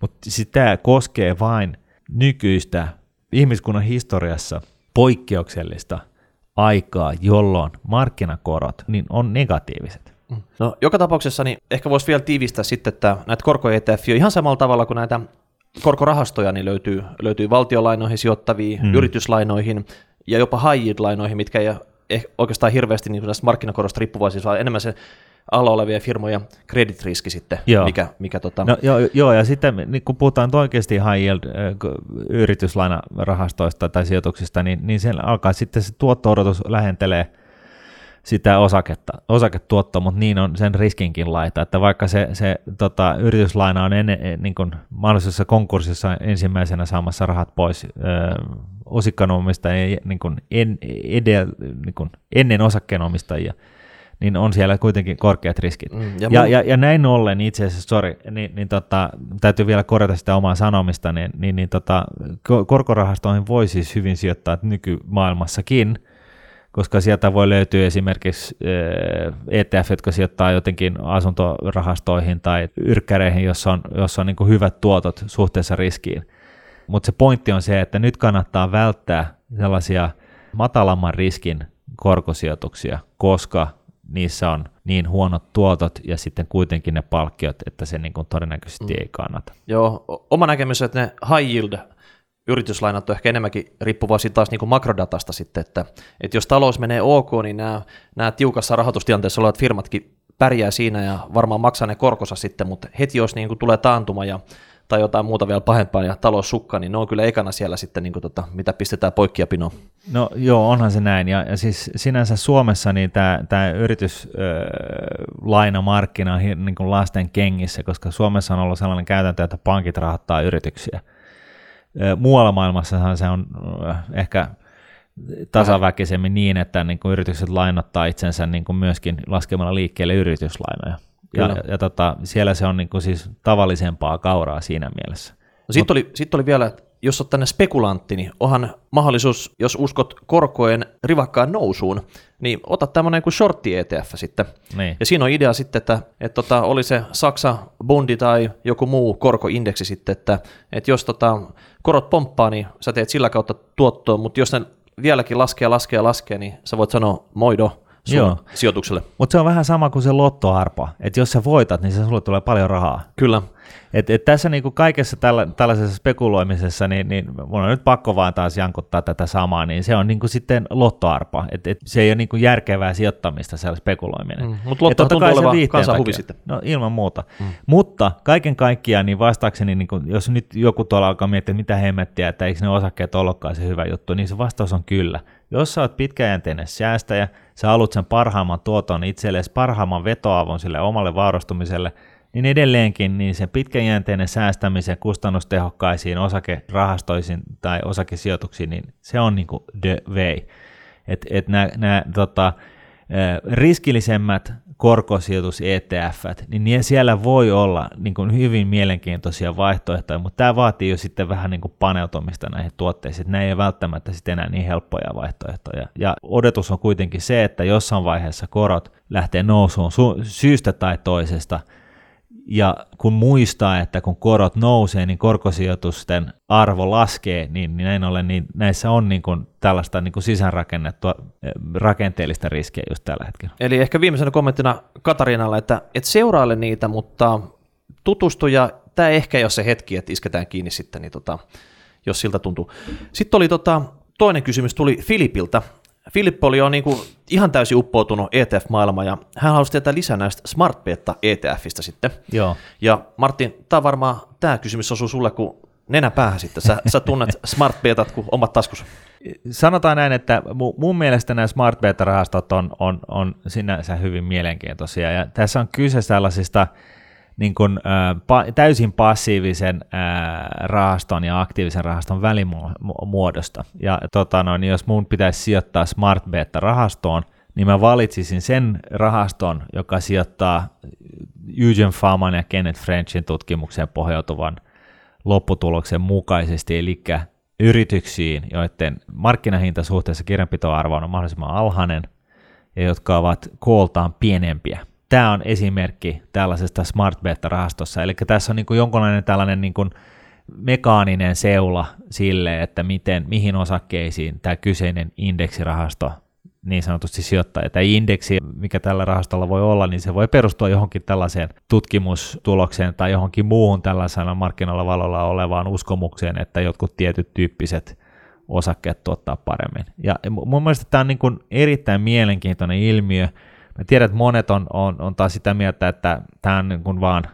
Mutta tämä koskee vain nykyistä ihmiskunnan historiassa poikkeuksellista aikaa, jolloin markkinakorot niin on negatiiviset. Mm. No, joka tapauksessa niin ehkä voisi vielä tiivistää sitten, että näitä korko ETF ihan samalla tavalla kuin näitä korkorahastoja niin löytyy, löytyy valtiolainoihin sijoittaviin, hmm. yrityslainoihin ja jopa high yield-lainoihin, mitkä ei ole oikeastaan hirveästi niin näistä markkinakorosta riippuvaisia, vaan enemmän se alla olevia firmoja kreditriski sitten, joo. mikä, mikä tota... no, joo, joo, ja sitten niin kun puhutaan oikeasti high yield yrityslainarahastoista tai sijoituksista, niin, niin siellä alkaa sitten se tuotto-odotus lähentelee sitä osaketta, osaketuottoa, mutta niin on sen riskinkin laita, että vaikka se, se tota, yrityslaina on ennen, niin kuin mahdollisessa konkurssissa ensimmäisenä saamassa rahat pois ö, niin kuin en, edel, niin kuin ennen osakkeenomistajia, niin on siellä kuitenkin korkeat riskit. Mm, ja, ja, ja, ja näin ollen itse asiassa, sorry, niin, niin tota, täytyy vielä korjata sitä omaa sanomista, niin, niin, niin tota, korkorahastoihin voi siis hyvin sijoittaa nykymaailmassakin, koska sieltä voi löytyä esimerkiksi ETF, jotka sijoittaa jotenkin asuntorahastoihin tai yrkkäreihin, jossa on, jossa on niin hyvät tuotot suhteessa riskiin. Mutta se pointti on se, että nyt kannattaa välttää sellaisia matalamman riskin korkosijoituksia, koska niissä on niin huonot tuotot ja sitten kuitenkin ne palkkiot, että se niin kuin todennäköisesti mm. ei kannata. Joo, oma näkemys, että ne high yield yrityslainat on ehkä enemmänkin riippuvaisia taas niin kuin makrodatasta sitten, että, että jos talous menee ok, niin nämä, nämä tiukassa rahoitustilanteessa olevat firmatkin pärjää siinä ja varmaan maksaa ne korkosa sitten, mutta heti jos niin kuin tulee taantuma ja tai jotain muuta vielä pahempaa ja talous sukka, niin ne on kyllä ekana siellä sitten, niin kuin tota, mitä pistetään poikki ja pinoon. No joo, onhan se näin. Ja, ja siis sinänsä Suomessa niin tämä, yrityslainamarkkina on niin kuin lasten kengissä, koska Suomessa on ollut sellainen käytäntö, että pankit rahoittaa yrityksiä. Muualla maailmassahan se on ehkä tasaväkisemmin niin, että niin kuin yritykset lainottaa itsensä niin kuin myöskin laskemalla liikkeelle yrityslainoja. Ja, ja, ja tota, siellä se on niin kuin siis tavallisempaa kauraa siinä mielessä. No sitten oli, sit oli vielä, jos olet tänne spekulantti, niin onhan mahdollisuus, jos uskot korkojen rivakkaan nousuun, niin ota tämmöinen kuin shortti ETF sitten. Niin. Ja siinä on idea sitten, että, että tota, oli se Saksa bondi tai joku muu korkoindeksi sitten, että, että jos tota, korot pomppaa, niin sä teet sillä kautta tuottoa, mutta jos ne vieläkin laskee, laskee, laskee, niin sä voit sanoa moido, Joo. sijoitukselle. Mutta se on vähän sama kuin se lottoarpa, että jos sä voitat, niin se sulle tulee paljon rahaa. Kyllä. Et, et tässä niinku kaikessa tällä, tällaisessa spekuloimisessa, niin, niin mun on nyt pakko vaan taas jankuttaa tätä samaa, niin se on niinku sitten lottoarpa. Et, et se ei ole niinku järkevää sijoittamista se spekuloiminen. Mm, mutta lotto tuntuu olevan kansan huvi sitten. No ilman muuta. Mm. Mutta kaiken kaikkiaan, niin vastaakseni, niin kun, jos nyt joku tuolla alkaa miettiä, mitä hemmettiä, että eikö ne osakkeet ollutkaan se hyvä juttu, niin se vastaus on kyllä. Jos sä oot pitkäjänteinen säästäjä, sä haluat sen parhaimman tuoton itsellesi, parhaimman vetoavun sille omalle vaurastumiselle, niin edelleenkin niin se pitkäjänteinen säästämisen kustannustehokkaisiin osakerahastoisiin tai osakesijoituksiin, niin se on niin kuin the way. Et, et nämä tota, riskillisemmät korkosijoitus ETF, niin siellä voi olla niin kuin hyvin mielenkiintoisia vaihtoehtoja, mutta tämä vaatii jo sitten vähän niin kuin paneutumista näihin tuotteisiin, nämä ei ole välttämättä sitten enää niin helppoja vaihtoehtoja. Ja odotus on kuitenkin se, että jossain vaiheessa korot lähtee nousuun syystä tai toisesta – ja kun muistaa, että kun korot nousee, niin korkosijoitusten arvo laskee, niin, niin näin ollen niin näissä on niin kuin tällaista niin kuin sisäänrakennettua eh, rakenteellista riskiä just tällä hetkellä. Eli ehkä viimeisenä kommenttina Katariinalle, että et seuraile niitä, mutta tutustu ja tämä ehkä ei ole se hetki, että isketään kiinni sitten, niin tota, jos siltä tuntuu. Sitten oli tota, toinen kysymys, tuli Filipiltä. Filippo oli jo niin kuin ihan täysin uppoutunut ETF-maailmaan ja hän halusi tietää lisää näistä Smart Beta ETFistä sitten. Joo. Ja Martin, tämä varmaan tämä kysymys osuu sulle kuin nenä päähän sitten. Sä, sä tunnet Smart Betat kuin omat taskus. Sanotaan näin, että mun mielestä nämä Smart Beta-rahastot on, on, on sinänsä hyvin mielenkiintoisia ja tässä on kyse sellaisista – niin kuin, ä, pa, täysin passiivisen ä, rahaston ja aktiivisen rahaston välimuodosta. Ja tota noin, jos mun pitäisi sijoittaa Smart Beta-rahastoon, niin mä valitsisin sen rahaston, joka sijoittaa Eugene Faman ja Kenneth Frenchin tutkimukseen pohjautuvan lopputuloksen mukaisesti, eli yrityksiin, joiden markkinahinta suhteessa kirjanpitoarvoon on mahdollisimman alhainen ja jotka ovat kooltaan pienempiä tämä on esimerkki tällaisesta smart beta-rahastossa, eli tässä on niin kuin jonkunlainen tällainen niin kuin mekaaninen seula sille, että miten, mihin osakkeisiin tämä kyseinen indeksirahasto niin sanotusti sijoittaa. Ja tämä indeksi, mikä tällä rahastolla voi olla, niin se voi perustua johonkin tällaiseen tutkimustulokseen tai johonkin muuhun tällaisena markkinoilla valolla olevaan uskomukseen, että jotkut tietyt tyyppiset osakkeet tuottaa paremmin. Ja mun mielestä tämä on niin kuin erittäin mielenkiintoinen ilmiö, Mä tiedän, että monet on, on, on taas sitä mieltä, että tämä on niin kuin vaan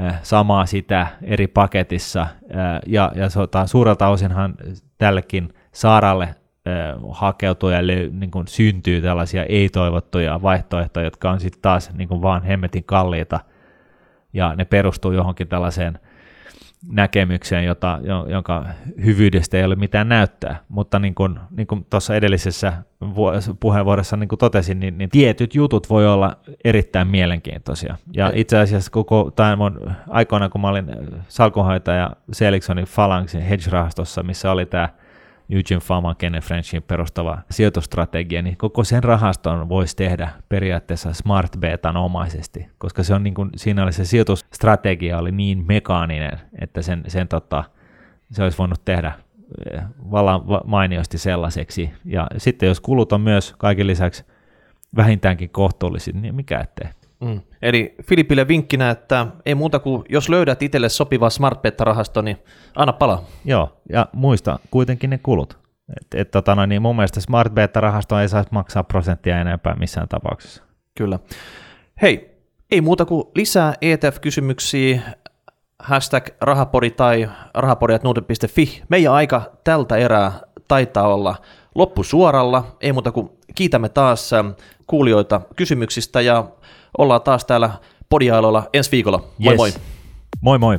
äh, samaa sitä eri paketissa, äh, ja, ja suurelta osinhan tällekin saaralle hakeutuu ja niin kuin syntyy tällaisia ei-toivottuja vaihtoehtoja, jotka on sitten taas niin kuin vaan hemmetin kalliita, ja ne perustuu johonkin tällaiseen näkemykseen, jota, jonka hyvyydestä ei ole mitään näyttää. Mutta niin kuin, niin kuin tuossa edellisessä puheenvuorossa niin kuin totesin, niin, niin tietyt jutut voi olla erittäin mielenkiintoisia. Ja itse asiassa koko tämän mun aikoina, kun mä olin salkunhoitaja Seliksonin Phalangsin hedge-rahastossa, missä oli tämä Eugene Fama, Kenneth Frenchin perustava sijoitustrategia, niin koko sen rahaston voisi tehdä periaatteessa smart betan omaisesti, koska se on niin kuin, siinä oli se sijoitusstrategia oli niin mekaaninen, että sen, sen tota, se olisi voinut tehdä eh, vallan mainiosti sellaiseksi. Ja sitten jos kulut on myös kaiken lisäksi vähintäänkin kohtuulliset, niin mikä ettei. Mm. Eli Filipille vinkkinä, että ei muuta kuin jos löydät itselle sopiva smart rahasto niin anna palaa. Joo, ja muista kuitenkin ne kulut. Et, et, tota, no, niin mun mielestä smart rahasto ei saisi maksaa prosenttia enempää missään tapauksessa. Kyllä. Hei, ei muuta kuin lisää ETF-kysymyksiä, hashtag rahapori tai rahapori.nuuten.fi. Meidän aika tältä erää taitaa olla loppusuoralla. Ei muuta kuin kiitämme taas kuulijoita kysymyksistä ja ollaan taas täällä podiailoilla ensi viikolla. Moi yes. moi! Moi moi!